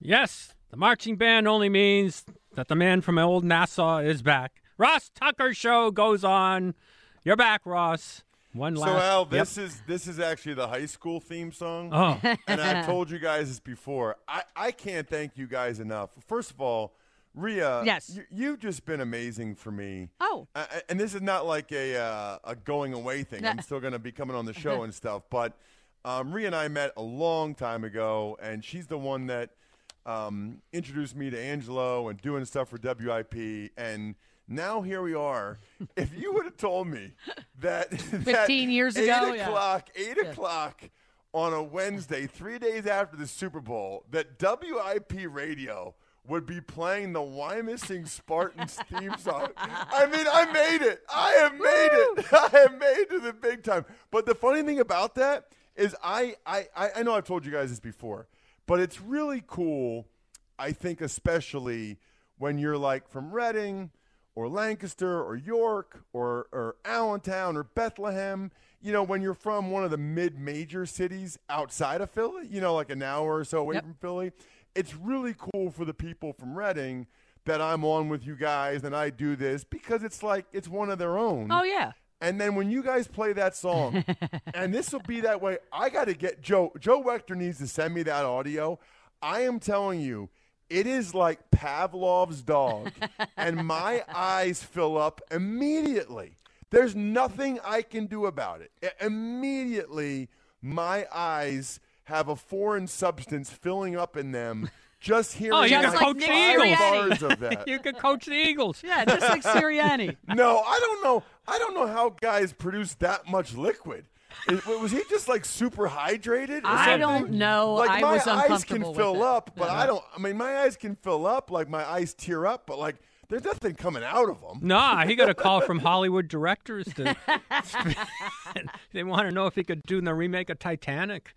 Yes, the marching band only means that the man from old Nassau is back. Ross Tucker show goes on. You're back, Ross. One So last. Al, Yep. this is this is actually the high school theme song. Oh. and I told you guys this before. I, I can't thank you guys enough. First of all, Rhea, Yes. you, you've just been amazing for me. Oh. Uh, and this is not like a uh, a going away thing. I'm still going to be coming on the show and stuff. But um, Rhea and I met a long time ago, and she's the one that um, introduced me to Angelo and doing stuff for WIP. And now here we are. if you would have told me that 15 years eight ago, yeah. o'clock, eight o'clock on a Wednesday, three days after the Super Bowl, that WIP radio would be playing the Wyomissing Spartans theme song. I mean, I made it. I have made it. I have made it to the big time. But the funny thing about that is I, I I know I've told you guys this before, but it's really cool, I think especially when you're like from Reading or Lancaster or York or, or Allentown or Bethlehem, you know, when you're from one of the mid major cities outside of Philly, you know, like an hour or so away Yep. from Philly, it's really cool for the people from Reading that I'm on with you guys and I do this because it's like it's one of their own. Oh yeah. And then when you guys play that song, and this will be that way, I got to get Joe. Joe Wechter needs to send me that audio. I am telling you, it is like Pavlov's dog, and my eyes fill up immediately. There's nothing I can do about it. Immediately, my eyes have a foreign substance filling up in them. Just hearing Oh, you Just can like coach Nick the Eagles. Sirianni. bars of that. You could coach the Eagles. Yeah, just like Sirianni. No, I don't know. I don't know how guys produce that much liquid. Is- was he just like super hydrated? or I something? don't know. Like I my was eyes can fill with it. up, but uh-huh. I don't. I mean, my eyes can fill up, like my eyes tear up, but like there's nothing coming out of them. Nah, he got a call from Hollywood directors to. they want to know if he could do the remake of Titanic.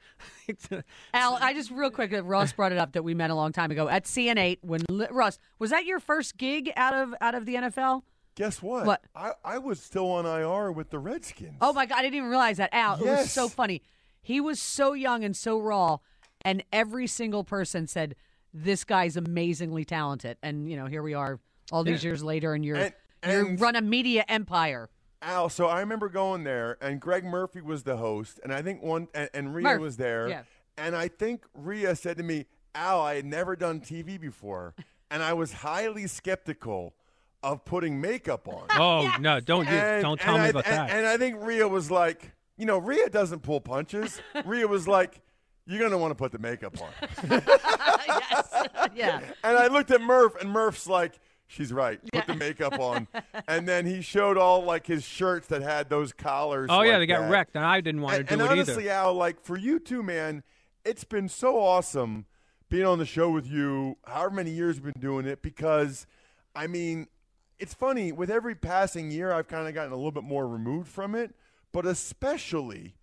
Al, I just real quick. Ross brought it up that we met a long time ago at CN8. When Li- Ross was that your first gig out of out of the NFL? Guess what? What? I, I was still on IR with the Redskins. Oh my god, I didn't even realize that. Al, it was so funny. He was so young and so raw, and every single person said this guy's amazingly talented. And you know, here we are, all these years later, and you're And- you run a media empire. Al, so I remember going there, and Greg Murphy was the host, and I think one, and, and Rhea Murph, was there, yeah. and I think Rhea said to me, "Al, I had never done TV before, and I was highly skeptical of putting makeup on." Oh no! Don't you, And- don't tell me I- about and, that. And I think Rhea was like, you know, Rhea doesn't pull punches. Rhea was like, "You're gonna want to put the makeup on," yes, yeah. and I looked at Murph, and Murph's like. She's right. Put the makeup on, and then he showed all like his shirts that had those collars. oh yeah, they got that. wrecked, and I didn't want And, to do and it honestly, either. Al, like for you too, man, it's been so awesome being on the show with you. However many years we've been doing it, because I mean, it's funny with every passing year, I've kind of gotten a little bit more removed from it, but especially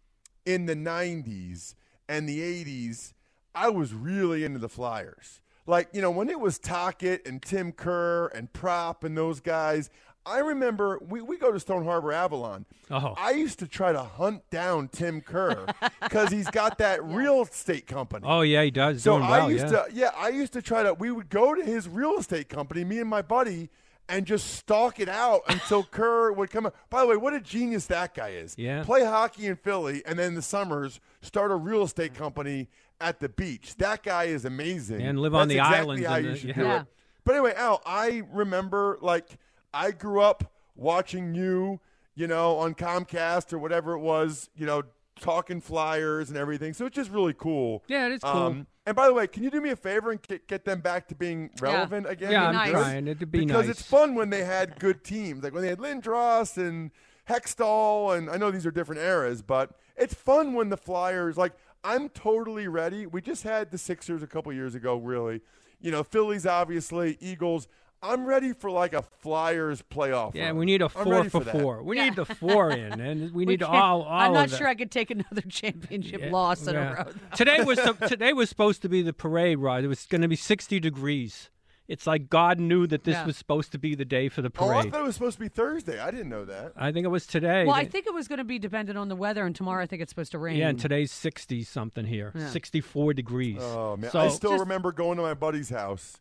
in the '90s and the '80s, I was really into the Flyers. Like you know, when it was Tocchet and Tim Kerr and Propp and those guys. I remember we, we go to Stone Harbor Avalon. Oh. I used to try to hunt down Tim Kerr because he's got that real estate company. Oh yeah, he does. so I well, used yeah. to, yeah, I used to try to. We would go to his real estate company, me and my buddy, and just stalk it out until Kerr would come. out. By the way, what a genius that guy is. Yeah. Play hockey in Philly, and then in the summers start a real estate company at the beach. That guy is amazing. And live on That's the exactly islands How you the- should yeah. do Yeah. it. But anyway, Al, I remember like I grew up watching you, you know, on Comcast or whatever it was, you know, talking flyers and everything. So it's just really cool. Yeah, it is cool. Um, and by the way, can you do me a favor and get, get them back to being relevant again? Yeah, and I'm good? trying. It'd be because nice. it's fun when they had good teams, like when they had Lindros and Hextall, and I know these are different eras, but it's fun when the Flyers like. I'm totally ready. We just had the Sixers a couple years ago, really. You know, Phillies, obviously, Eagles. I'm ready for like a Flyers playoff. Yeah, run. we need a I'm four ready for four. We Yeah. need the four in, and we We need can't- all. all I'm not of that. sure I could take another championship Yeah, loss in yeah. a row. today was sup- today was supposed to be the parade ride. It was going to be 60 degrees. It's like God knew that this Yeah. was supposed to be the day for the parade. Oh, I parade. thought it was supposed to be Thursday. I didn't know that. I think it was today. Well, I They- think it was going to be dependent on the weather, and tomorrow I think it's supposed to rain. yeah, and today's 60 something here, Yeah. 64 degrees. Oh man, So I still Just- remember going to my buddy's house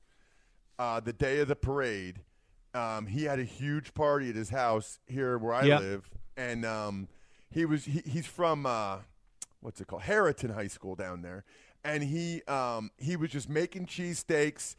uh, the day of the parade. Um, he had a huge party at his house here where I Yeah. live, and um, he was he, he's from uh, what's it called Harriton High School down there, and he um, he was just making cheesesteaks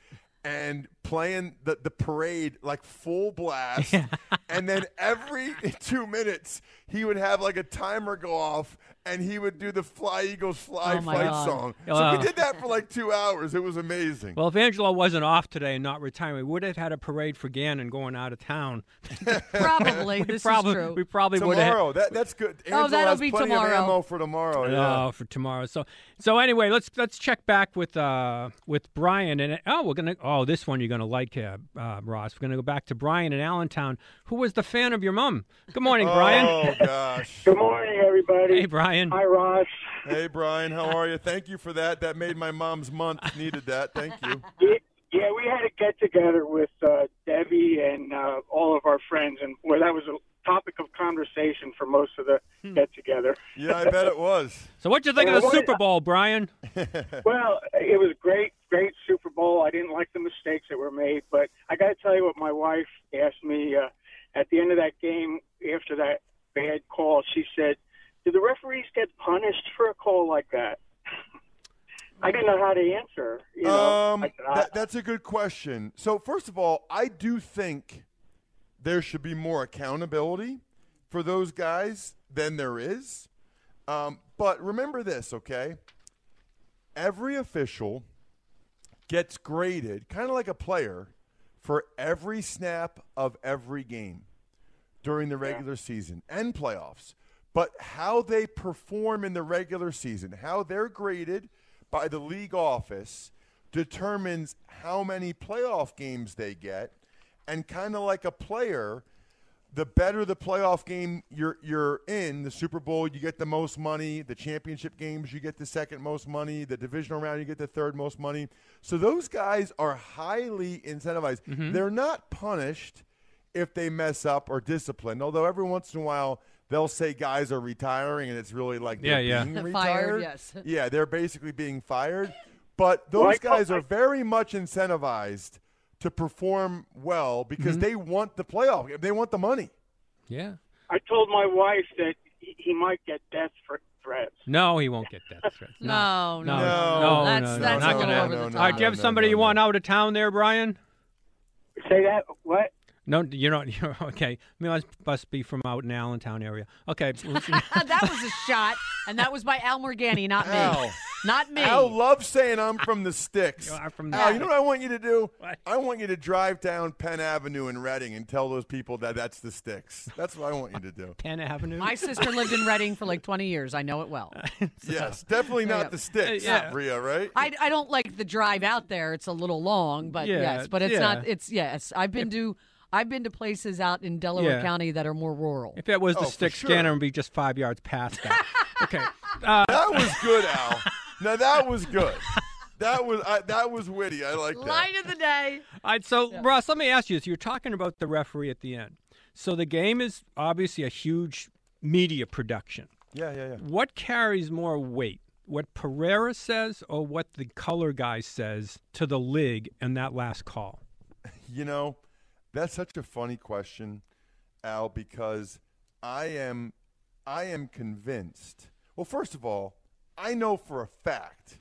and playing the, the parade like full blast and then every two minutes he would have like a timer go off and he would do the fly eagles fly Oh, fight God. song so Wow. we did that for like two hours it was amazing well, if Angelo wasn't off today and not retiring, we would have had a parade for Gannon going out of town. Probably. We this probably, is true. We probably would have. tomorrow that, that's good Oh, that'll has be plenty tomorrow. of ammo for tomorrow yeah. Oh, for tomorrow. So, so anyway, let's let's check back with uh with Brian and oh, we're gonna oh this one you're gonna like, uh, uh, Ross. We're gonna go back to Brian in Allentown, who was the fan of your mom. Good morning, Brian. oh gosh Good morning, everybody. Hey, Brian. Hi, Ross. hey brian how are you thank you for that that made my mom's month needed that thank you Yeah, yeah, we had a get together with uh, Debbie and uh, all of our friends, and well, that was a topic of conversation for most of the Hmm. get together. yeah i bet it was So, what'd you think of the what- Super Bowl, Brian? Well, it was great, great Super Bowl. I didn't like the mistakes that were made, but I got to tell you what my wife asked me uh, at the end of that game after that bad call. She said, "Do the referees get punished for a call like that?" I didn't know how to answer. You know, Um, I said, I- that, that's a good question. So, first of all, I do think there should be more accountability for those guys than there is. Um, but remember this, okay? Every official gets graded, kind of like a player, for every snap of every game during the regular season and playoffs. But how they perform in the regular season, how they're graded by the league office, determines how many playoff games they get. And kind of like a player, the better the playoff game you're you're in, the Super Bowl, you get the most money. The championship games, you get the second most money. The divisional round, you get the third most money. So those guys are highly incentivized. Mm-hmm. They're not punished if they mess up or disciplined. Although every once in a while they'll say guys are retiring, and it's really like they're Yeah, yeah. being Fired, yes. Yeah, they're basically being fired. But those Well, guys are very much incentivized to perform well because Mm-hmm. they want the playoff. They want the money. Yeah. I told my wife that he he might get death threats. No, he won't get death threats. No, no, no, no. no, That's no, that's not gonna- over the no, top. no, All right, do you have somebody no, you no. want out of town there, Brian? Say that what? No, you're not. You're okay. I mean, must, must be from out in Allentown area. Okay. that was a shot, and that was by Al Morganti, not me. Al. Not me. Al loves saying I'm from the sticks. You are from the Al, you know what I want you to do? What? I want you to drive down Penn Avenue in Reading and tell those people that that's the sticks. That's what I want you to do. Penn Avenue. My sister lived in Reading for like 20 years. I know it well. Yes, definitely not Yeah. the sticks, Yeah. Rhea, right? I, I don't like the drive out there. It's a little long, but Yeah, yes, but it's yeah. not. It's yes. I've been to I've been to places out in Delaware Yeah. County that are more rural. if it was the Oh, for stick sure. scanner, would be just five yards past that. okay. Uh, that was good, Al. Now that was good. That was I, that was witty. I like that. Line of the day. All right, so Ross, let me ask you this: You're talking about the referee at the end. So the game is obviously a huge media production. Yeah, yeah, yeah. What carries more weight? What Pereira says, or what the color guy says to the league in that last call? You know, that's such a funny question, Al, because I am I am convinced. Well, first of all, I know for a fact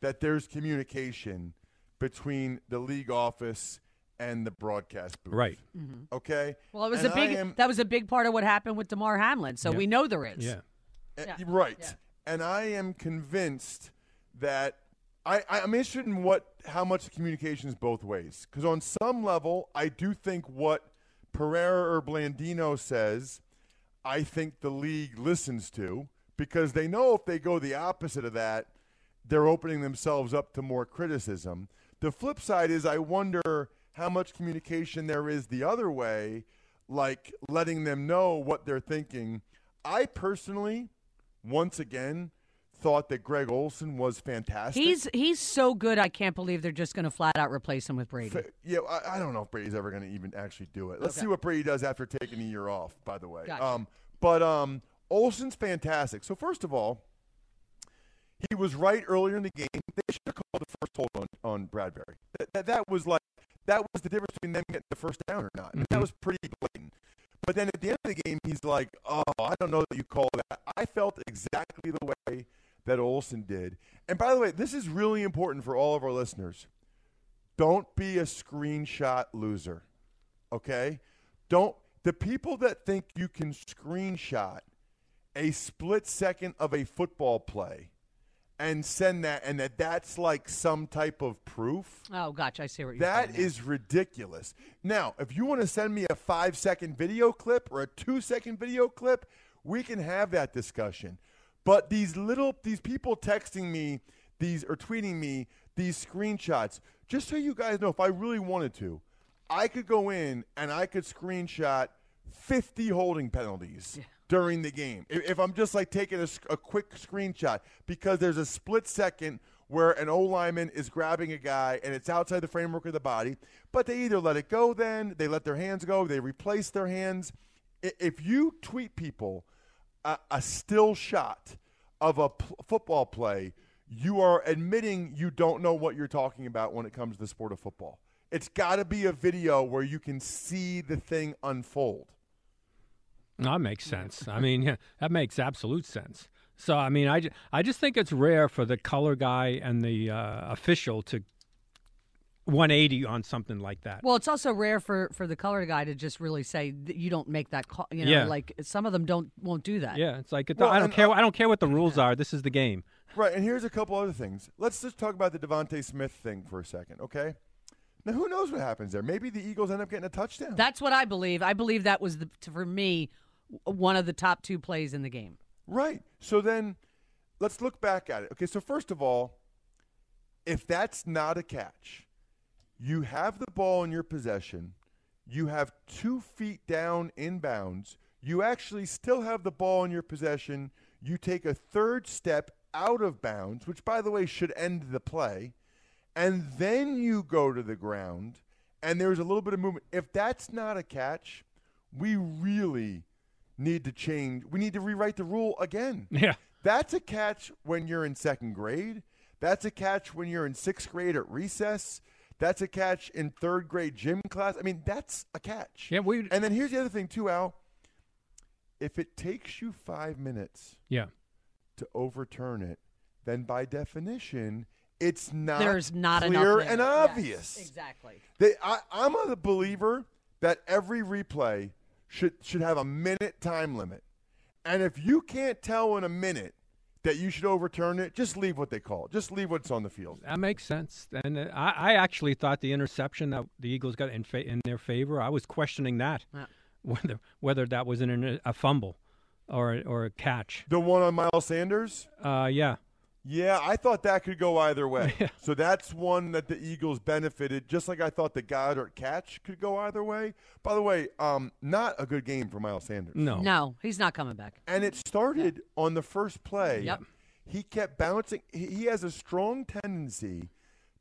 that there's communication between the league office and the broadcast booth. Right. Okay. Well, it was And a big. Am- that was a big part of what happened with Damar Hamlin. So Yeah. we know there is. Yeah. Uh, Yeah. Right. Yeah. And I am convinced that I, I'm interested in what how much communication is both ways. Because on some level, I do think what Pereira or Blandino says, I think the league listens to because they know if they go the opposite of that, they're opening themselves up to more criticism. The flip side is I wonder how much communication there is the other way, like letting them know what they're thinking. I personally, once again, thought that Greg Olsen was fantastic. He's he's so good. I can't believe they're just going to flat out replace him with Brady. Fa- Yeah, I, I don't know if Brady's ever going to even actually do it. Let's Okay. see what Brady does after taking a year off. By the way, Gotcha. um, but um, Olsen's fantastic. So first of all, he was right earlier in the game. They should have called the first hold on, on Bradberry. That, that, that was like that was the difference between them getting the first down or not. I mean, That was pretty blatant. But then at the end of the game, he's like, "Oh, I don't know that you call that." I felt exactly the way that Olsen did. And by the way, this is really important for all of our listeners. Don't be a screenshot loser. Okay? Don't the people that think you can screenshot a split second of a football play and send that and that that's like some type of proof. Oh, gotcha. I see what you're That is ridiculous. Now, if you want to send me a five second video clip or a two second video clip, we can have that discussion. But these little these people texting me these or tweeting me these screenshots, just so you guys know, if I really wanted to, I could go in and I could screenshot 50 holding penalties during the game. If, if I'm just like taking a quick screenshot because there's a split second where an O lineman is grabbing a guy and it's outside the framework of the body, but they either let it go then, they let their hands go, they replace their hands. If you tweet people a, a still shot of a p- football play, you are admitting you don't know what you're talking about when it comes to the sport of football. It's got to be a video where you can see the thing unfold. That makes sense. I mean, yeah, that makes absolute sense. So, I mean, I, I just think it's rare for the color guy and the uh, official to 180 on something like that. Well, it's also rare for for the color guy to just really say that you don't make that call. You know, Yeah. like some of them don't won't do that. yeah, it's like it, Well, I don't care. uh, I don't care what the rules are. This is the game. Right, and here's a couple other things. Let's just talk about the DeVonta Smith thing for a second, okay? Now, who knows what happens there? Maybe the Eagles end up getting a touchdown. That's what I believe. I believe that was the, for me one of the top two plays in the game. Right. So then let's look back at it. Okay, so first of all, if that's not a catch, you have the ball in your possession, you have two feet down inbounds, you actually still have the ball in your possession, you take a third step out of bounds, which by the way should end the play, and then you go to the ground and there's a little bit of movement. If that's not a catch, we really need to change. We need to rewrite the rule again. Yeah. That's a catch when you're in second grade. That's a catch when you're in sixth grade at recess. That's a catch in third grade gym class. I mean, that's a catch. Yeah, we- And then here's the other thing too, Al. If it takes you five minutes Yeah. to overturn it, then by definition, it's not There's not clear enough and there. Yes, obvious. exactly. They, I, I'm a believer that every replay should should have a minute time limit, and if you can't tell in a minute that you should overturn it, just leave what they call it. Just leave what's on the field. That makes sense. And uh, I, I actually thought the interception that the Eagles got in fa- in their favor. I was questioning that Yeah. whether whether that was an, a fumble or or a catch. The one on Miles Sanders. Uh, yeah. Yeah, I thought that could go either way. So that's one that the Eagles benefited, just like I thought the Goedert catch could go either way. By the way, um, not a good game for Miles Sanders. No. No, he's not coming back. And it started on the first play. Yep. He kept bouncing. He, he has a strong tendency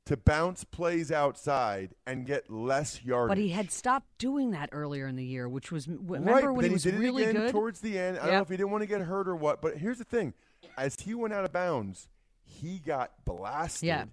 to bounce plays outside and get less yardage. But he had stopped doing that earlier in the year, which was remember right, when then he was did it really again good. towards the end. I don't know if he didn't want to get hurt or what. But here's the thing: as he went out of bounds, he got blasted. Yeah.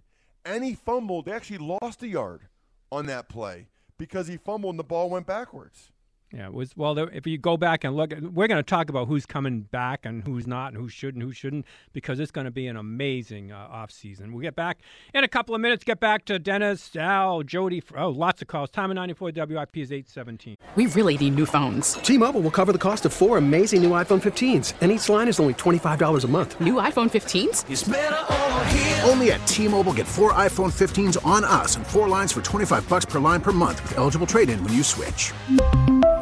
And he fumbled. They actually lost a yard on that play because he fumbled and the ball went backwards. Yeah, it was well. If you go back and look, we're going to talk about who's coming back and who's not, and who should and who shouldn't, because it's going to be an amazing uh, off season. We'll get back in a couple of minutes. Get back to Dennis, Al, Jody. Oh, lots of calls. Time of ninety four WIP is eight seventeen. We really need new phones. T-Mobile will cover the cost of four amazing new iPhone 15s, and each line is only twenty five dollars a month. New iPhone 15s? Only at T-Mobile, get four iPhone 15s on us and four lines for 25 bucks per line per month with eligible trade-in when you switch.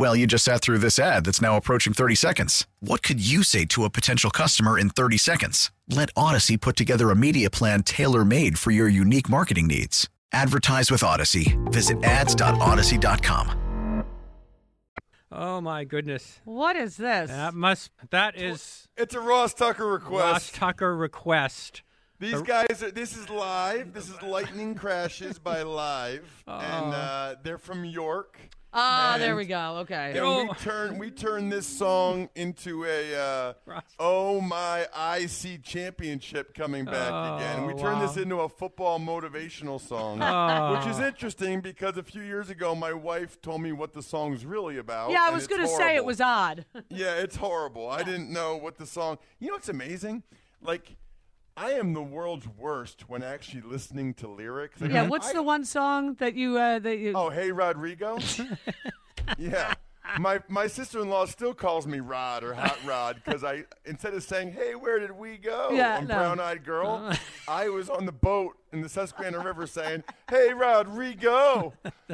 Well, you just sat through this ad that's now approaching 30 seconds. What could you say to a potential customer in 30 seconds? Let Audacy put together a media plan tailor made for your unique marketing needs. Advertise with Audacy. Visit ads.audacy.com. Oh my goodness, What is this? that must that is It's a Ross Tucker request. Ross Tucker request. These guys are. This is live. This is Lightning Crashes by Live, and uh, they're from York. Ah, there we go. Okay. And Oh. we turn we turn this song into a uh, oh my IC championship coming back again. We turn this wow. into a football motivational song, Oh. which is interesting because a few years ago my wife told me what the song's really about. Yeah, I and was it's going to say it horrible. was odd. Yeah, it's horrible. I didn't know what the song. You know what's amazing? Like, I am the world's worst when actually listening to lyrics. Like, yeah. What's I- the one song that you uh, that you? Oh, hey, Rodrigo. yeah. My my sister in law still calls me Rod or Hot Rod because I instead of saying Hey, where did we go? Yeah, on no. Brown Eyed Girl, I was on the boat in the Susquehanna River saying Hey, rod Rodrigo.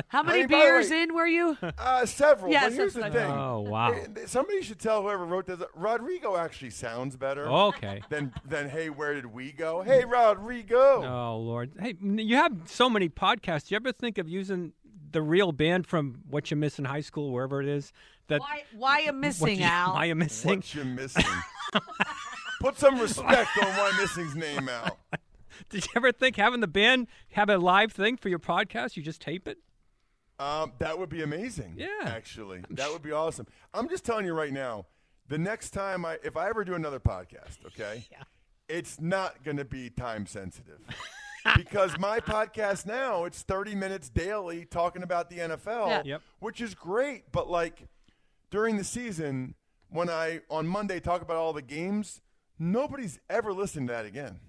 How many Hey, by beers way- in were you? Uh, several. Yeah, but here's the thing. Oh wow. Somebody should tell whoever wrote this. Rodrigo actually sounds better. Okay. Than than Hey, where did we go? Hey, Rodrigo. Oh Lord. Hey, you have so many podcasts. Do You ever think of using the real band from What You Miss in High School, wherever it is? That Why? Why am what missing you, Al? Why you missing? What you missing? Put some respect on Wyomissing's name out. Did you ever think having the band have a live thing for your podcast? You just tape it. Um, that would be amazing. Yeah. actually, that would be awesome. I'm just telling you right now. The next time I, if I ever do another podcast, okay, it's not going to be time sensitive because my podcast now it's 30 minutes daily talking about the NFL, Yeah. Yep. which is great. But like during the season, when I on Monday talk about all the games, nobody's ever listened to that again.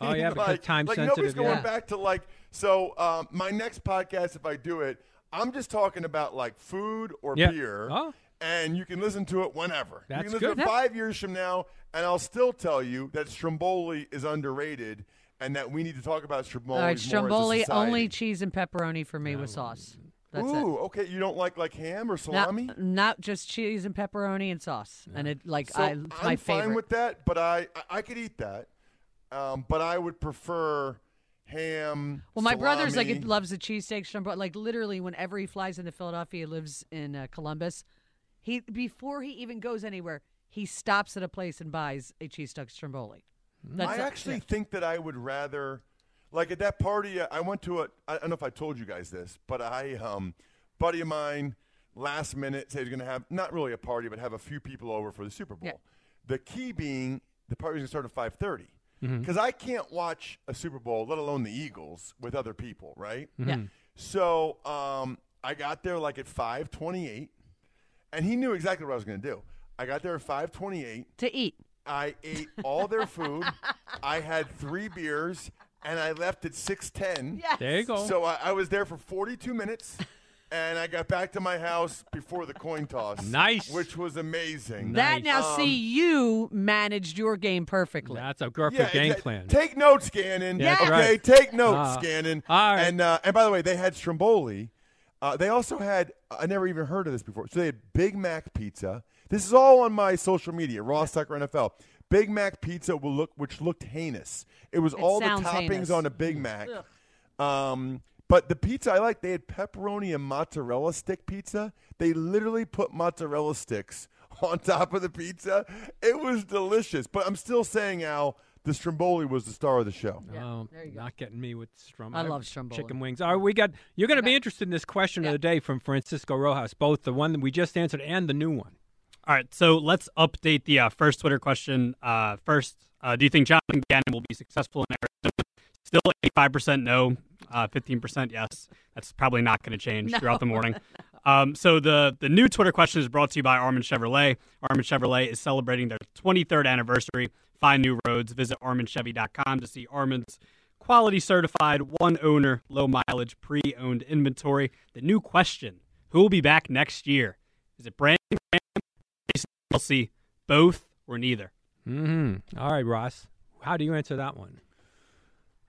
Oh, yeah, because like, time like nobody's going yeah. back to like so. Um, my next podcast, if I do it, I'm just talking about like food or Yeah. beer, Oh. and you can listen to it whenever. you can listen good. to it five years from now, and I'll still tell you that Stromboli is underrated, and that we need to talk about Stromboli. All right, Stromboli more as a only cheese and pepperoni for me with sauce. That's Ooh, okay. You don't like like ham or it. salami? Not, not just cheese and pepperoni and sauce, and it like So I, I'm it's my fine with that, but I I, I could eat that, um, but I would prefer ham. Well, my brother's like salami. loves the cheesesteak Stromboli. Like literally, whenever he flies into Philadelphia, he lives in uh, Columbus. He before he even goes anywhere, he stops at a place and buys a cheese stuck Stromboli. That's I actually think that I would rather, like at that party, uh, I went to a. I don't know if I told you guys this, but I, um, buddy of mine, last minute said he's going to have not really a party, but have a few people over for the Super Bowl. Yeah. The key being the party was going to start at five thirty. Mm-hmm. Because I can't watch a Super Bowl, let alone the Eagles, with other people, right? Yeah. So um, I got there like at five twenty-eight, and he knew exactly what I was going to do. I got there at five twenty-eight. to eat. I ate all their food. I had three beers, and I left at six ten. Yes. There you go. So I, I was there for forty two minutes, and I got back to my house before the coin toss. Nice. which was amazing. That Nice. now, see, you managed your game perfectly. That's a perfect Yeah, game exa- plan. Take notes, Gannon. Yeah, that's okay, right. take notes, Uh, Gannon. all right. And uh, and by the way, they had Stromboli. Uh, they also had I never even heard of this before. So they had Big Mac pizza. This is all on my social media, Ross Tucker NFL. Big Mac pizza will look which looked heinous. It was It all the sounds toppings heinous. on a Big Mac. Um, But the pizza I like, they had pepperoni and mozzarella stick pizza. They literally put mozzarella sticks on top of the pizza. It was delicious. But I'm still saying, Al, the Stromboli was the star of the show. oh, not getting me with Stromboli. I love Stromboli. Chicken wings. All right, we got. You're going to be interested in this question of the day from Francisco Rojas, both the one that we just answered and the new one. All right, so let's update the uh, first Twitter question. Uh, first, uh, do you think Jonathan Gannon will be successful in Arizona? Still 85% no, uh, 15% yes. That's probably not going to change No. throughout the morning. Um, so the the new Twitter question is brought to you by Armin Chevrolet. Armin Chevrolet is celebrating their 23rd anniversary. Find new roads. Visit arminchevy.com to see Armin's quality certified, one owner, low mileage, pre owned inventory. The new question Who will be back next year? Is it Brandon Graham, Jason Kelce, both, or neither? Mm-hmm. All right, Ross. How do you answer that one?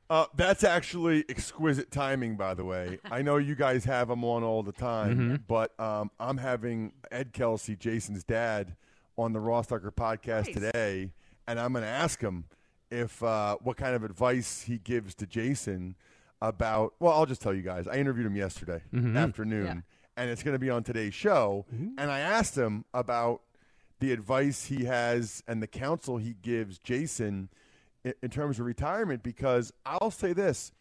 Uh, that's actually exquisite timing, by the way. I know you guys have him on all the time, Mhm. but um, I'm having Ed Kelce, Jason's dad, on the Ross Tucker podcast today, and I'm going to ask him if uh, what kind of advice he gives to Jason about. Well, I'll just tell you guys. I interviewed him yesterday Mhm. afternoon, Yeah. and it's going to be on today's show. And I asked him about the advice he has and the counsel he gives Jason in, in terms of retirement because I'll say this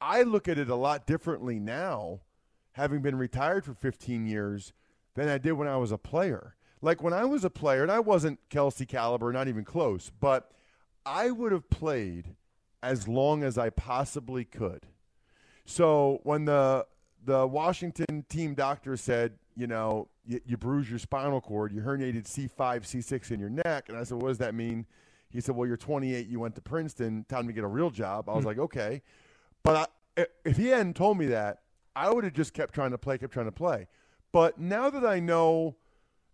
I look at it a lot differently now, having been retired for 15 years, than I did when I was a player. Like when I was a player, and I wasn't Kelce caliber, not even close, but I would have played as long as I possibly could. So when the the Washington team doctor said, you know, you, you bruised your spinal cord, you herniated C5, C6 in your neck, and I said, what does that mean? He said, well, you're 28, you went to Princeton, time to get a real job. I was Hmm. like, okay, but I, if he hadn't told me that, I would have just kept trying to play, kept trying to play. But now that I know,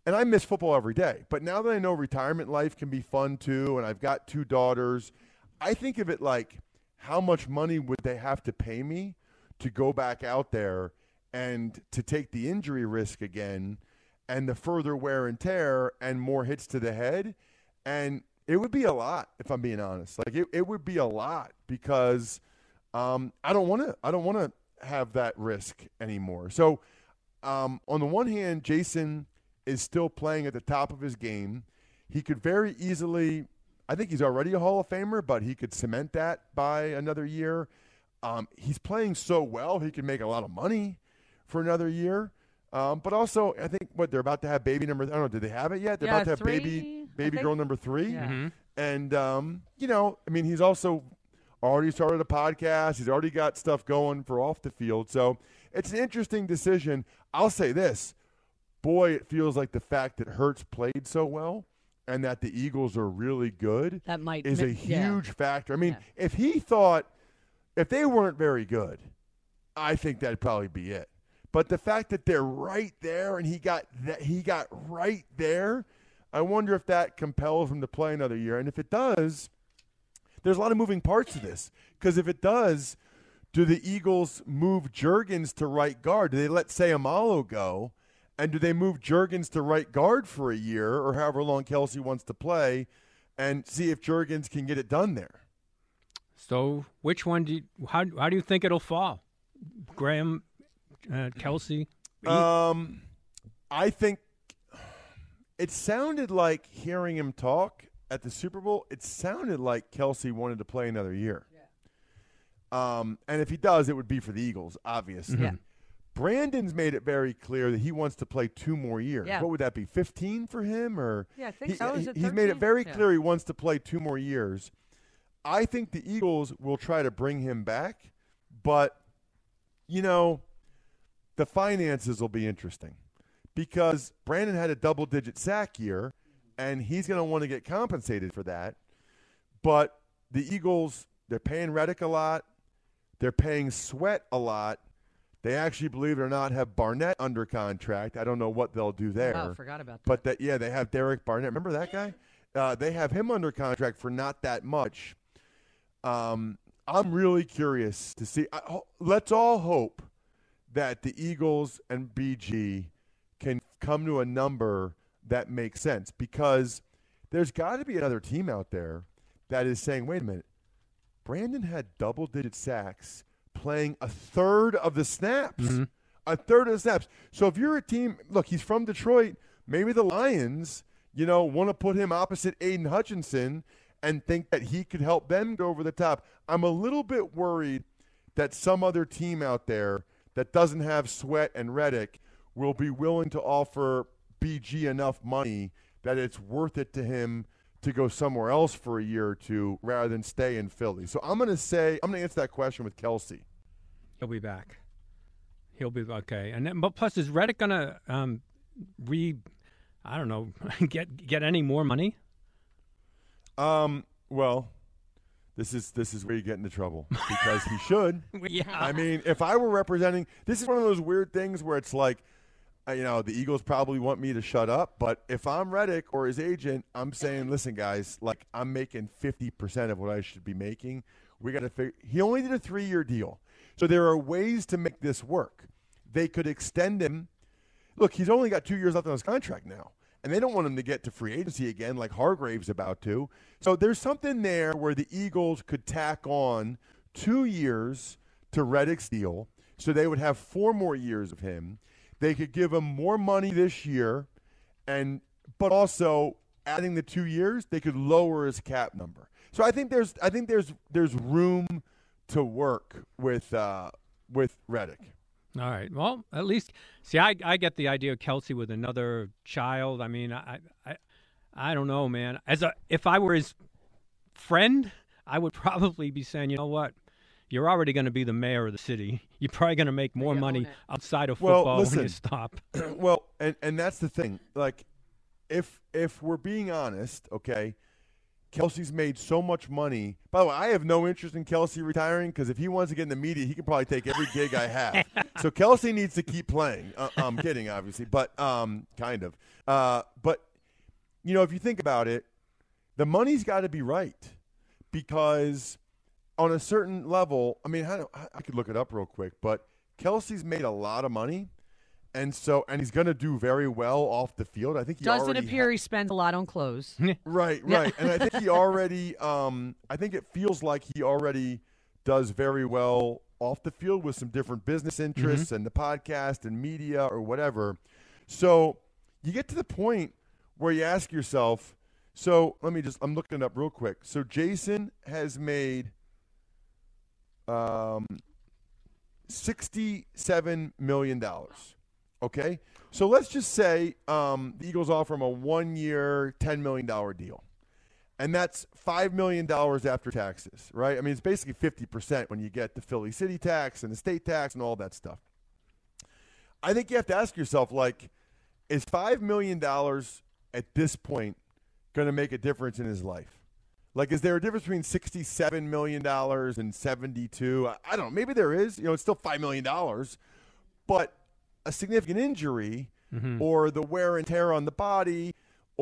and I miss football every day, but now that I know retirement life can be fun too, and I've got two daughters, I think of it like, how much money would they have to pay me to go back out there and to take the injury risk again and the further wear and tear and more hits to the head? And it would be a lot, if I'm being honest. Like it, it would be a lot because um, I don't want to. I don't want to have that risk anymore. So, um, on the one hand, Jason is still playing at the top of his game. He could very easily. I think he's already a Hall of Famer, but he could cement that by another year. Um, he's playing so well, he could make a lot of money for another year. Um, but also, I think what they're about to have baby number. I don't know. Did they have it yet? They're Yeah, about to have three, baby baby girl number three. Yeah. Mhm. And um, you know, I mean, he's also already started a podcast. He's already got stuff going for off the field. So it's an interesting decision. I'll say this: boy, it feels like the fact that Hurts played so well and that the Eagles are really good That might is a mi- yeah. huge factor. I mean, if he thought if they weren't very good, I think that'd probably be it. But the fact that they're right there and he got that he got right there, I wonder if that compels him to play another year. And if it does, there's a lot of moving parts to this. Because if it does, do the Eagles move Jurgens to right guard? Do they let Seumalo go? And do they move Jurgens to right guard for a year or however long Kelce wants to play and see if Jurgens can get it done there? So, which one do you, how how do you think it'll fall? Graham, uh, Kelce. Um, I think it sounded like hearing him talk at the Super Bowl. It sounded like Kelce wanted to play another year. Um, and if he does, it would be for the Eagles, obviously. Yeah. Brandon's made it very clear that he wants to play two more years. Yeah. What would that be? Fifteen for him, or Yeah, I think he, so. Is he- it he's made it 13? very Yeah. clear he wants to play two more years. I think the Eagles will try to bring him back, but you know, the finances will be interesting because Brandon had a double digit sack year and he's going to want to get compensated for that. But the Eagles, they're paying Reddick a lot. They're paying Sweat a lot. They actually, believe it or not, have Barnett under contract. I don't know what they'll do there. Wow, forgot about that. But that, yeah, they have Derek Barnett. Remember that guy? Uh, they have him under contract for not that much. Um, I'm really curious to see. I, let's all hope that the Eagles and BG can come to a number that makes sense because there's got to be another team out there that is saying, wait a minute, Brandon had double digit sacks playing a third of the snaps. Mm-hmm. A third of the snaps. So if you're a team, look, he's from Detroit. Maybe the Lions, you know, want to put him opposite Aidan Hutchinson and think that he could help them go over the top. I'm a little bit worried that some other team out there that doesn't have Sweat and Reddick will be willing to offer BG enough money that it's worth it to him to go somewhere else for a year or two rather than stay in Philly. So I'm going to say I'm going to answer that question with Kelce. He'll be back. He'll be okay. And then, but plus, is Reddick gonna um, re? I don't know. Get get any more money? Um. Well, this is this is where you get into trouble because he should. yeah. I mean, if I were representing, this is one of those weird things where it's like, you know, the Eagles probably want me to shut up, but if I'm Reddick or his agent, I'm saying, listen, guys, like I'm making 50% of what I should be making. We got to figure. He only did a three year deal. So there are ways to make this work. They could extend him. Look, he's only got two years left on his contract now, and they don't want him to get to free agency again like Hargrave's about to. So there's something there where the Eagles could tack on two years to Reddick's deal, so they would have four more years of him. They could give him more money this year, and but also adding the two years, they could lower his cap number. So I think there's I think there's there's room to work with uh, with Reddick. All right. Well, at least see, I I get the idea of Kelce with another child. I mean, I I I don't know, man. As a if I were his friend, I would probably be saying, you know what. You're already going to be the mayor of the city. You're probably going to make more money outside of football well, listen, when you stop. well, and and that's the thing. Like, if if we're being honest, okay, Kelce's made so much money. By the way, I have no interest in Kelce retiring because if he wants to get in the media, he can probably take every gig I have. so Kelce needs to keep playing. Uh, I'm kidding, obviously, but um, kind of. Uh, but you know, if you think about it, the money's got to be right because on a certain level, I mean, I, I could look it up real quick, but Kelce's made a lot of money. And so, and he's going to do very well off the field. I think he doesn't already appear ha- he spends a lot on clothes. Right, right. and I think he already, um, I think it feels like he already does very well off the field with some different business interests and the podcast and media or whatever. So you get to the point where you ask yourself, so let me just, I'm looking it up real quick. So Jason has made um, $67 million. Okay? So let's just say um, the Eagles offer him a one year, $10 million deal. And that's $5 million after taxes, right? I mean, it's basically 50% when you get the Philly city tax and the state tax and all that stuff. I think you have to ask yourself, like, is $5 million at this point going to make a difference in his life? Like, is there a difference between $67 million and and 72? I, don't know. Maybe there is. You know, it's still $5 million. But a significant injury Mm-hmm. or the wear and tear on the body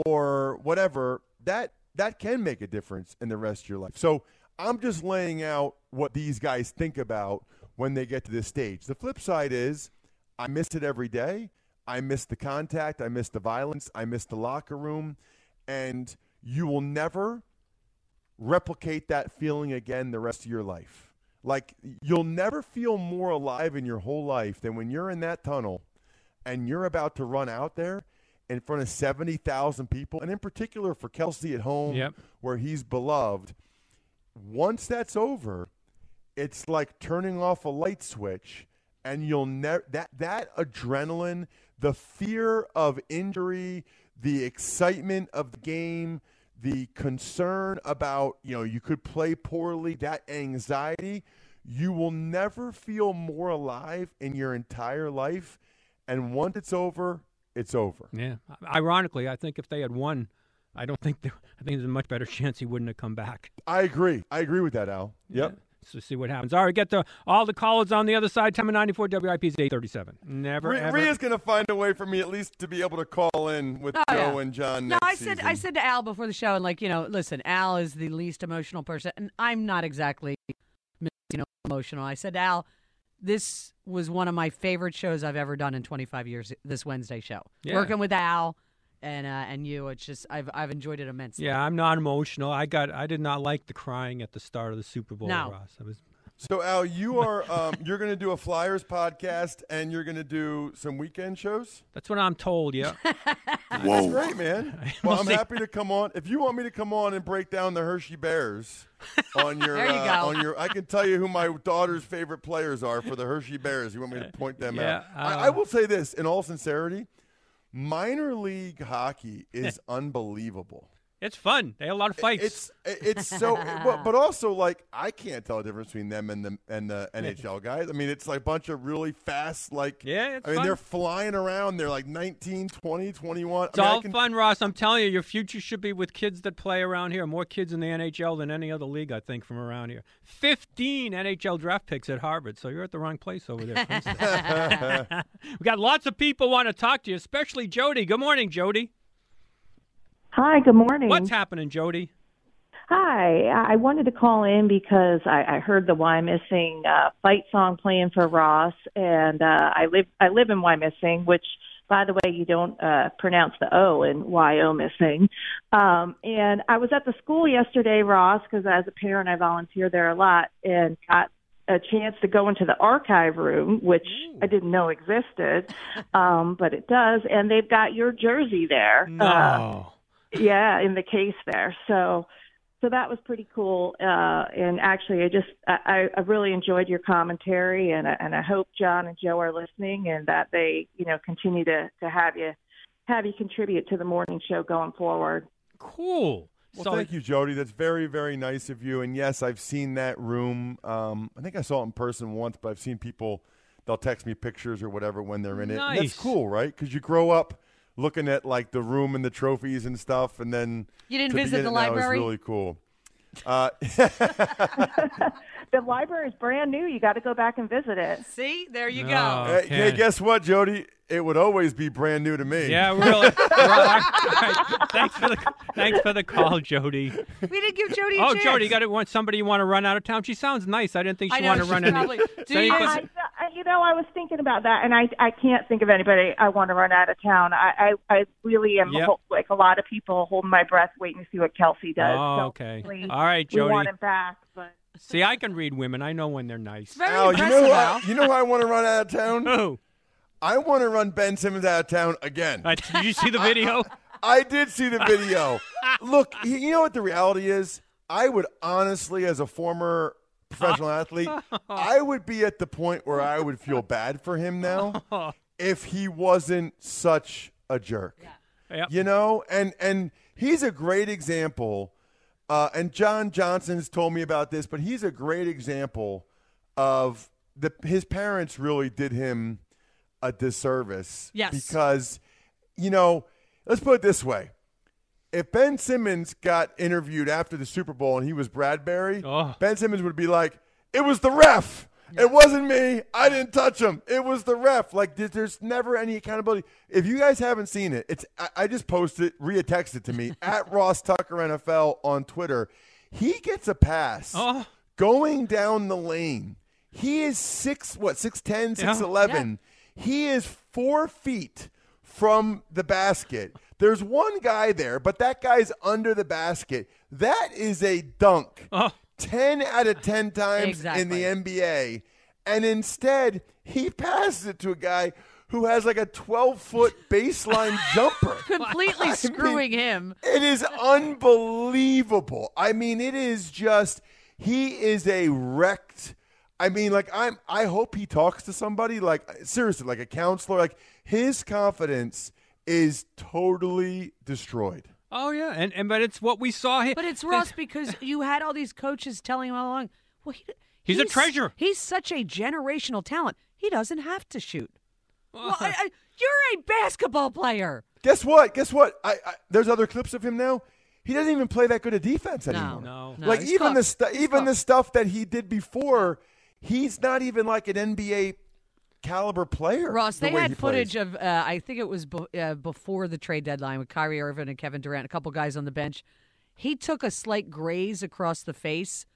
or whatever, that that can make a difference in the rest of your life. So I'm just laying out what these guys think about when they get to this stage. The flip side is I miss it every day. I miss the contact, I miss the violence, I miss the locker room, and you will never replicate that feeling again the rest of your life. Like you'll never feel more alive in your whole life than when you're in that tunnel and you're about to run out there in front of 70,000 people, and in particular for Kelce at home, Yep. where he's beloved. Once that's over, it's like turning off a light switch, and you'll never that that adrenaline, the fear of injury, the excitement of the game, the concern about you know you could play poorly, that anxiety, you will never feel more alive in your entire life. And once it's over, it's over. Yeah. Ironically, I think if they had won, I don't think there, I think there's a much better chance he wouldn't have come back. I agree. I agree with that, Al. Yep. So see what happens. All right, get to all the callers on the other side. Time of 94 WIP is 837. Never Rhea- ever. Rhea's going to find a way for me at least to be able to call in with Oh, Joe yeah. and John. No, next I said I said to Al before the show, and like you know, listen, Al is the least emotional person, and I'm not exactly, you know, emotional. I said, Al, this was one of my favorite shows I've ever done in 25 years. This Wednesday show, Yeah. working with Al and uh, and you, it's just I've I've enjoyed it immensely. Yeah, I'm not emotional. I got I did not like the crying at the start of the Super Bowl, No. Ross. I was So Al, you are um, you're going to do a Flyers podcast and you're going to do some weekend shows. That's what I'm told. Yeah. That's great, man. Well, We'll I'm see. happy to come on. If you want me to come on and break down the Hershey Bears on your There you uh, go. on your, I can tell you who my daughter's favorite players are for the Hershey Bears. You want me to point them Yeah, out? I, uh, I will say this in all sincerity: minor league hockey is unbelievable. It's fun. They had a lot of fights. It's it's so, but, but also like I can't tell the difference between them and the and the NHL guys. I mean, it's like a bunch of really fast, like Yeah, it's I mean, fun. they're flying around. They're like 19, 20, 21. It's I mean, all can- fun, Ross. I'm telling you, your future should be with kids that play around here. More kids in the NHL than any other league, I think, from around here. 15 NHL draft picks at Harvard, so you're at the wrong place over there. We got lots of people want to talk to you, especially Jody. Good morning, Jody. Hi, good morning. What's happening, Jody? Hi, I wanted to call in because I, I heard the Wyomissing uh, fight song playing for Ross, and uh, I live I live in Why Missing, which, by the way, you don't uh, pronounce the O in Wyomissing. Um, and I was at the school yesterday, Ross, because as a parent I volunteer there a lot, and got a chance to go into the archive room, which I didn't know existed, um, but it does, and they've got your jersey there. Uh, No. Yeah, in the case there. So, so that was pretty cool. Uh, and actually, I just I, I really enjoyed your commentary, and I, and I hope John and Joe are listening, and that they you know continue to to have you have you contribute to the morning show going forward. Cool. Well, So- thank you, Jody. That's very, very nice of you. And yes, I've seen that room. Um, I think I saw it in person once, but I've seen people. They'll text me pictures or whatever when they're in it. And Nice. that's cool, right? Because you grow up looking at like the room and the trophies and stuff, and then You didn't visit in the it now is library? really cool. Uh, The library is brand new. You got to go back and visit it. See, there you No. go. hey, hey, guess what, Jody? It would always be brand new to me. Yeah, really. All right. Thanks for the thanks for the call, Jody. We didn't give Jody. A Oh, chance. Jody, you got to want somebody you want to run out of town. She sounds nice. I didn't think she wanted to she's run any. probably- So Do you you- I, I, you know, I was thinking about that, and I I can't think of anybody I want to run out of town. I I, I really am Yep. ho- like a lot of people holding my breath, waiting to see what Kelce does. Oh, So okay. hopefully All right, we Jody. want him back, but. See, I can read women. I know when they're nice. Very Al, you impressive, know who I, you know who I want to run out of town? Who? I want to run Ben Simmons out of town again. Uh, did you see the video? I did see the video. Look, you know what the reality is? I would honestly, as a former professional athlete, I would be at the point where I would feel bad for him now if he wasn't such a jerk. Yep. You know, and and he's a great example. Uh, and John Johnson's told me about this, but he's a great example of the his parents really did him a disservice. Yes. because you know, let's put it this way: if Ben Simmons got interviewed after the Super Bowl and he was Bradberry, Oh. Ben Simmons would be like, "It was the ref. It wasn't me. I didn't touch him. It was the ref." Like there's never any accountability. If you guys haven't seen it, it's I, I just posted, Rhea texted to me at Ross Tucker NFL on Twitter. He gets a pass Oh. going down the lane. He is six what six ten, six eleven. He is four feet from the basket. There's one guy there, but that guy's under the basket. That is a dunk. Oh. 10 out of 10 times Exactly. in the NBA. And instead, he passes it to a guy who has like a 12 foot baseline jumper. Completely I mean, screwing him. It is unbelievable. I mean, it is just he is a wrecked. I mean, like I'm. I hope he talks to somebody. Like seriously, like a counselor. Like his confidence is totally destroyed. Oh yeah, and and but it's what we saw here. But it's Ross because you had all these coaches telling him all along. Well, he, He's a treasure. He's such a generational talent. He doesn't have to shoot. Well, I, I, you're a basketball player. Guess what? Guess what? I, I there's other clips of him now. He doesn't even play that good a defense anymore. No. No, like he's even the cooked. stu- He's even the stuff that he did before, he's not even like an NBA caliber player. Ross, the they way had he footage plays. of, uh, I think it was be- uh, before the trade deadline with Kyrie Irving and Kevin Durant, a couple guys on the bench. He took a slight graze across the face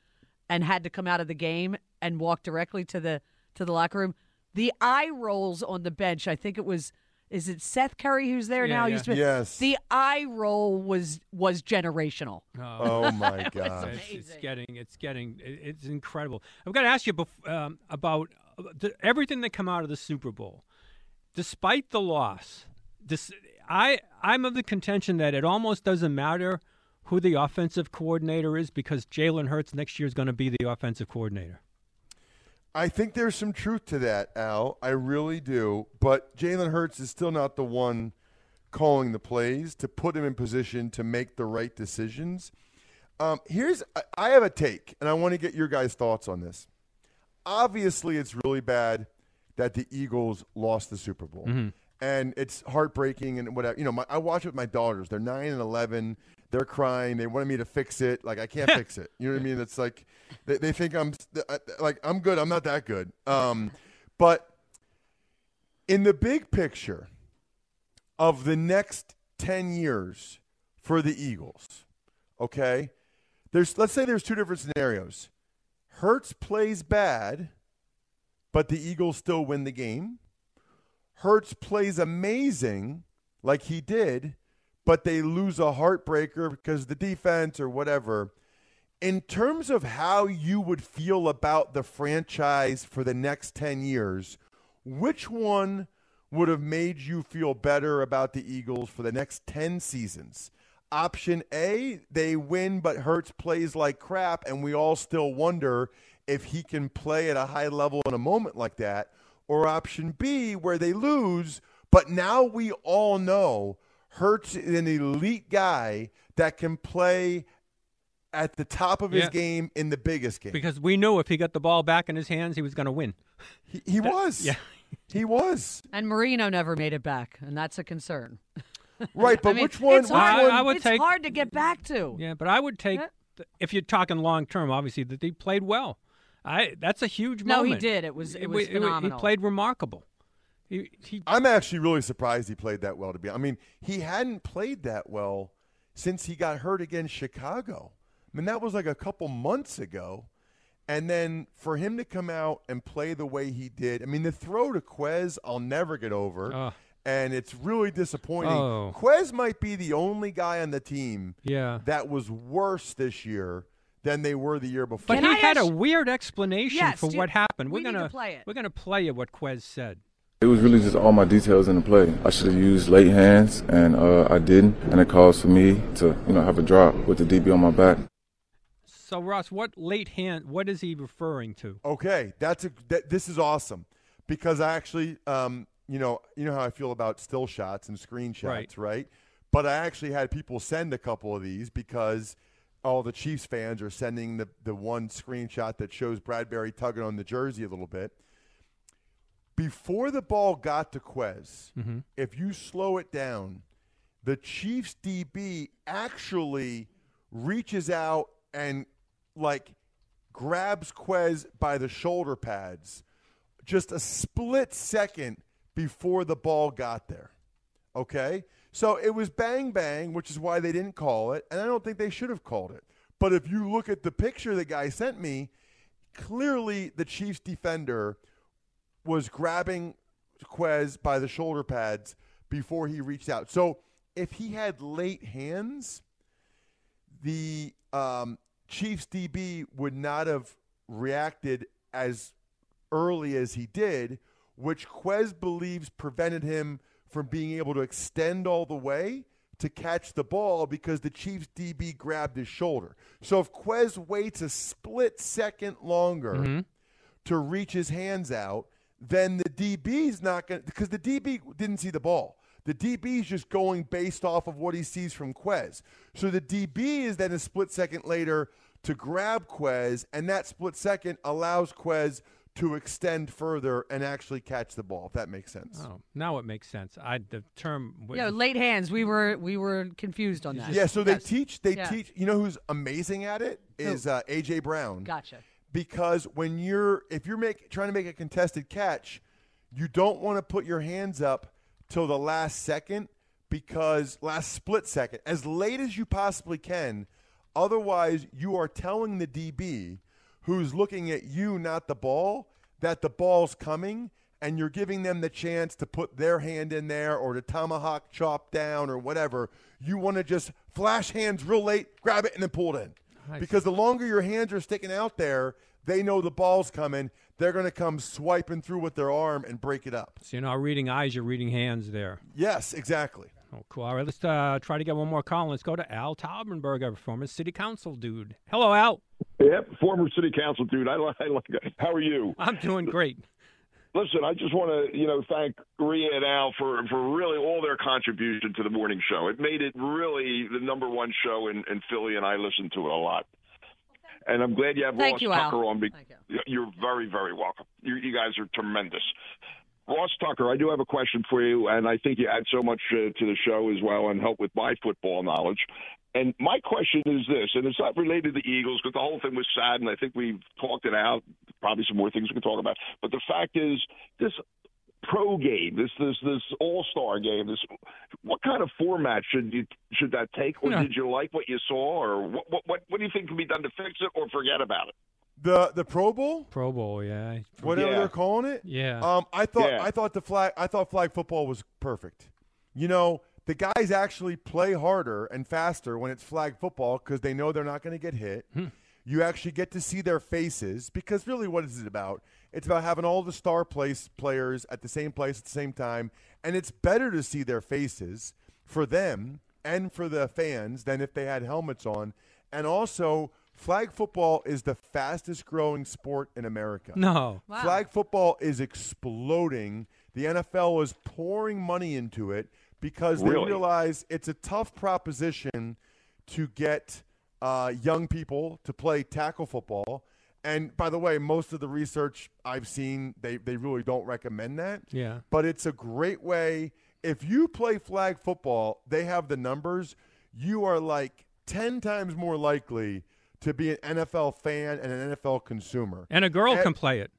and had to come out of the game and walk directly to the to the locker room. The eye rolls on the bench, I think it was is it Seth Curry who's there Yeah, now? yeah. Used to be- Yes. The eye roll was was generational. Oh my It was gosh. It's, it's getting, it's getting, it- it's incredible. I've got to ask you bef- um, about uh, the, everything that come out of the Super Bowl. Despite the loss, this, I, I'm of the contention that it almost doesn't matter who the offensive coordinator is because Jalen Hurts next year is going to be the offensive coordinator. I think there's some truth to that, Al. I really do. But Jalen Hurts is still not the one calling the plays to put him in position to make the right decisions. Um, here's I- I have a take, and I want to get your guys' thoughts on this. Obviously, it's really bad that the Eagles lost the Super Bowl, and it's heartbreaking and whatever. You know, my, I watch it with my daughters. They're nine and eleven. They're crying. They wanted me to fix it. Like I can't fix it. You know what I mean? It's like they, they think I'm like I'm good. I'm not that good. Um, but in the big picture of the next 10 years for the Eagles, okay? There's let's say there's two different scenarios. Hurts plays bad, but the Eagles still win the game. Hurts plays amazing like he did, but they lose a heartbreaker because the defense or whatever. In terms of how you would feel about the franchise for the next 10 years, which one would have made you feel better about the Eagles for the next 10 seasons? Option A, they win, but Hurts plays like crap, and we all still wonder if he can play at a high level in a moment like that. Or option B, where they lose, but now we all know Hurts is an elite guy that can play at the top of his Yeah. game in the biggest game. Because we knew if he got the ball back in his hands, he was going to win. He, he was. yeah. He was. And Marino never made it back, and that's a concern. Right, but I mean, which one? It's which hard, one? I would it's take- hard to get back to. Yeah, but I would take, Yeah. if you're talking long term, obviously, that he played well. I That's a huge No, he did. It was- it wa- was He phenomenal. played remarkable. He, he, I'm actually really surprised he played that well. To be, I mean, he hadn't played that well since he got hurt against Chicago. I mean, that was like a couple months ago, and then for him to come out and play the way he did, I mean, the throw to Quez, I'll never get over, Oh. And it's really disappointing. Oh. Quez might be the only guy on the team yeah. that was worse this year than they were the year before. But Can he I had a weird explanation Yes, for do- what happened. we We're need to gonna play it. we're gonna play you what Quez said. It was really just all my details in the play. I should have used late hands, and uh, I didn't, and it caused for me to, you know, have a drop with the DB on my back. So Ross, what late hand? What is he referring to? Okay, that's a that, this is awesome because I actually, um, you know, you know how I feel about still shots and screenshots, Right. right? But I actually had people send a couple of these because all the Chiefs fans are sending the the one screenshot that shows Bradberry tugging on the jersey a little bit. Before the ball got to Quez, mm-hmm. if you slow it down, the Chiefs DB actually reaches out and like grabs Quez by the shoulder pads just a split second before the ball got there. Okay? So it was bang bang, which is why they didn't call it, and I don't think they should have called it. But if you look at the picture the guy sent me, clearly the Chiefs defender was grabbing Quez by the shoulder pads before he reached out. So if he had late hands, the um, Chiefs DB would not have reacted as early as he did, which Quez believes prevented him from being able to extend all the way to catch the ball because the Chiefs DB grabbed his shoulder. So if Quez waits a split second longer mm-hmm. to reach his hands out, then the DB's not going to, because the DB didn't see the ball. The DB is just going based off of what he sees from Quez. So the DB is then a split second later to grab Quez, and that split second allows Quez to extend further and actually catch the ball, if that makes sense. Oh, now it makes sense. I the term. was- Yeah, late hands. We were we were confused on that. Yeah, so they Yes. teach. They Yeah. teach. You know who's amazing at it is uh, AJ Brown. Gotcha. Because when you're if you're make, trying to make a contested catch, you don't want to put your hands up till the last second because last split second, as late as you possibly can. Otherwise, you are telling the DB who's looking at you, not the ball, that the ball's coming, and you're giving them the chance to put their hand in there or to tomahawk chop down or whatever, you want to just flash hands real late, grab it, and then pull it in. Nice. Because the longer your hands are sticking out there, they know the ball's coming. They're going to come swiping through with their arm and break it up. So you're not reading eyes, you're reading hands there. Yes, exactly. Oh, cool. All right, let's uh, try to get one more call. Let's go to Al Taubenberger, former city council dude. Hello, Al. Yep, former city council dude. I, li- I like. How are you? I'm doing great. Listen, I just want to, you know, thank Rhea and Al for for really all their contribution to the morning show. It made it really the number one show in, in Philly, and I listen to it a lot. And I'm glad you have Thank Ross you, Al. Tucker on. Be- You're very, very welcome. You, you guys are tremendous. Ross Tucker, I do have a question for you, and I think you add so much uh, to the show as well and help with my football knowledge. And my question is this, and it's not related to the Eagles because the whole thing was sad, and I think we've talked it out. Probably some more things we can talk about. But the fact is, this pro game, this this this All Star game, this what kind of format should you should that take, or Yeah. did you like what you saw, or what what what, what do you think can be done to fix it, or forget about it? The the Pro Bowl, Pro Bowl, yeah. whatever Yeah. they're calling it. Yeah. Um, I thought Yeah. I thought the flag I thought flag football was perfect. You know, the guys actually play harder and faster when it's flag football because they know they're not going to get hit. You actually get to see their faces because really, what is it about? It's about having all the star place players at the same place at the same time, and it's better to see their faces for them and for the fans than if they had helmets on. And also, flag football is the fastest growing sport in America. No. Wow. Flag football is exploding. The NFL is pouring money into it because they realize it's a tough proposition to get uh, young people to play tackle football. And by the way, most of the research I've seen, they, they really don't recommend that. Yeah. But it's a great way. If you play flag football, they have the numbers. You are like 10 times more likely to be an NFL fan and an NFL consumer. And a girl And- can play it.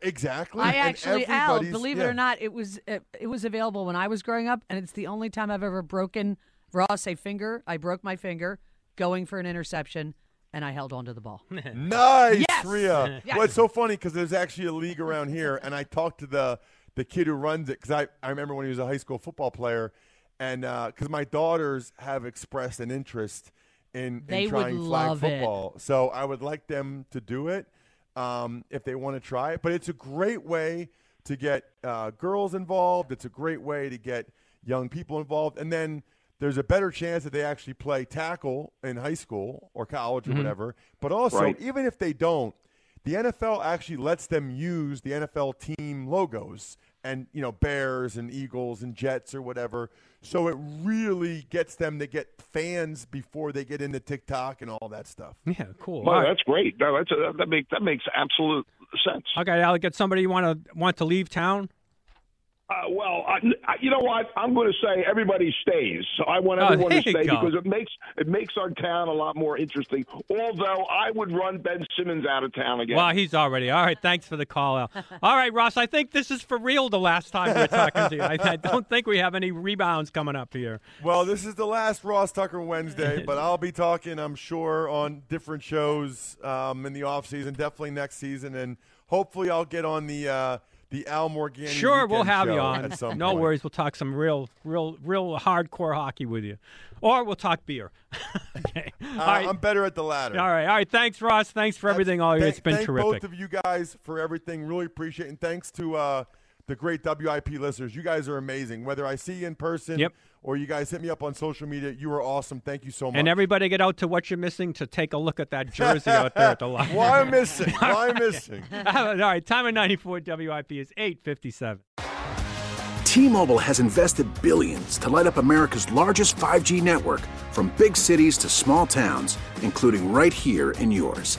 Exactly. I actually, Al, everybody's- believe it or not, it was it, it was available when I was growing up, and it's the only time I've ever broken Ross a finger. I broke my finger going for an interception, and I held onto the ball. Nice, Yes! Rhea. Yes. Well, it's so funny because there's actually a league around here, and I talked to the the kid who runs it because I, I remember when he was a high school football player, and uh, because my daughters have expressed an interest in, They in would trying flag love it. football, so I would like them to do it um, if they want to try it. But it's a great way to get uh, girls involved. It's a great way to get young people involved, and then there's a better chance that they actually play tackle in high school or college or Mhm. whatever. But also, Right. even if they don't, the NFL actually lets them use the NFL team logos and you know Bears and Eagles and Jets or whatever. So it really gets them to get fans before they get into TikTok and all that stuff. Yeah, cool. Well, All right. that's great. No, that's a, that makes that makes absolute sense. Okay, Alec, get somebody you want to want to leave town. Uh, well, I, I- you know what? I'm going to say everybody stays. So I want Oh, everyone to stay because it makes it makes our town a lot more interesting. Although I would run Ben Simmons out of town again. Well, he's already. All right, thanks for the call, Al. All right, Ross, I think this is for real the last time we're talking to you. I, I don't think we have any rebounds coming up here. Well, this is the last Ross Tucker Wednesday, but I'll be talking, I'm sure, on different shows um, in the off season, definitely next season, and hopefully I'll get on the uh, the Al Morgan. Sure, we'll have you on. No point. worries. We'll talk some real, real, real hardcore hockey with you, or we'll talk beer. okay. Uh, All right. I'm better at the latter. All right. All right. Thanks, Ross. Thanks for everything. All Thank- it's been thank terrific. both of you guys for everything. Really appreciate it. And thanks to uh, the great WIP listeners. You guys are amazing. Whether I see you in person Yep. or you guys hit me up on social media, you are awesome. Thank you so much. and everybody get out to Wyomissing to take a look at that jersey out there at the line. Why am missing? Why am missing? All right. Time of 94 WIP is 857. T-Mobile has invested billions to light up America's largest 5G network from big cities to small towns, including right here in yours.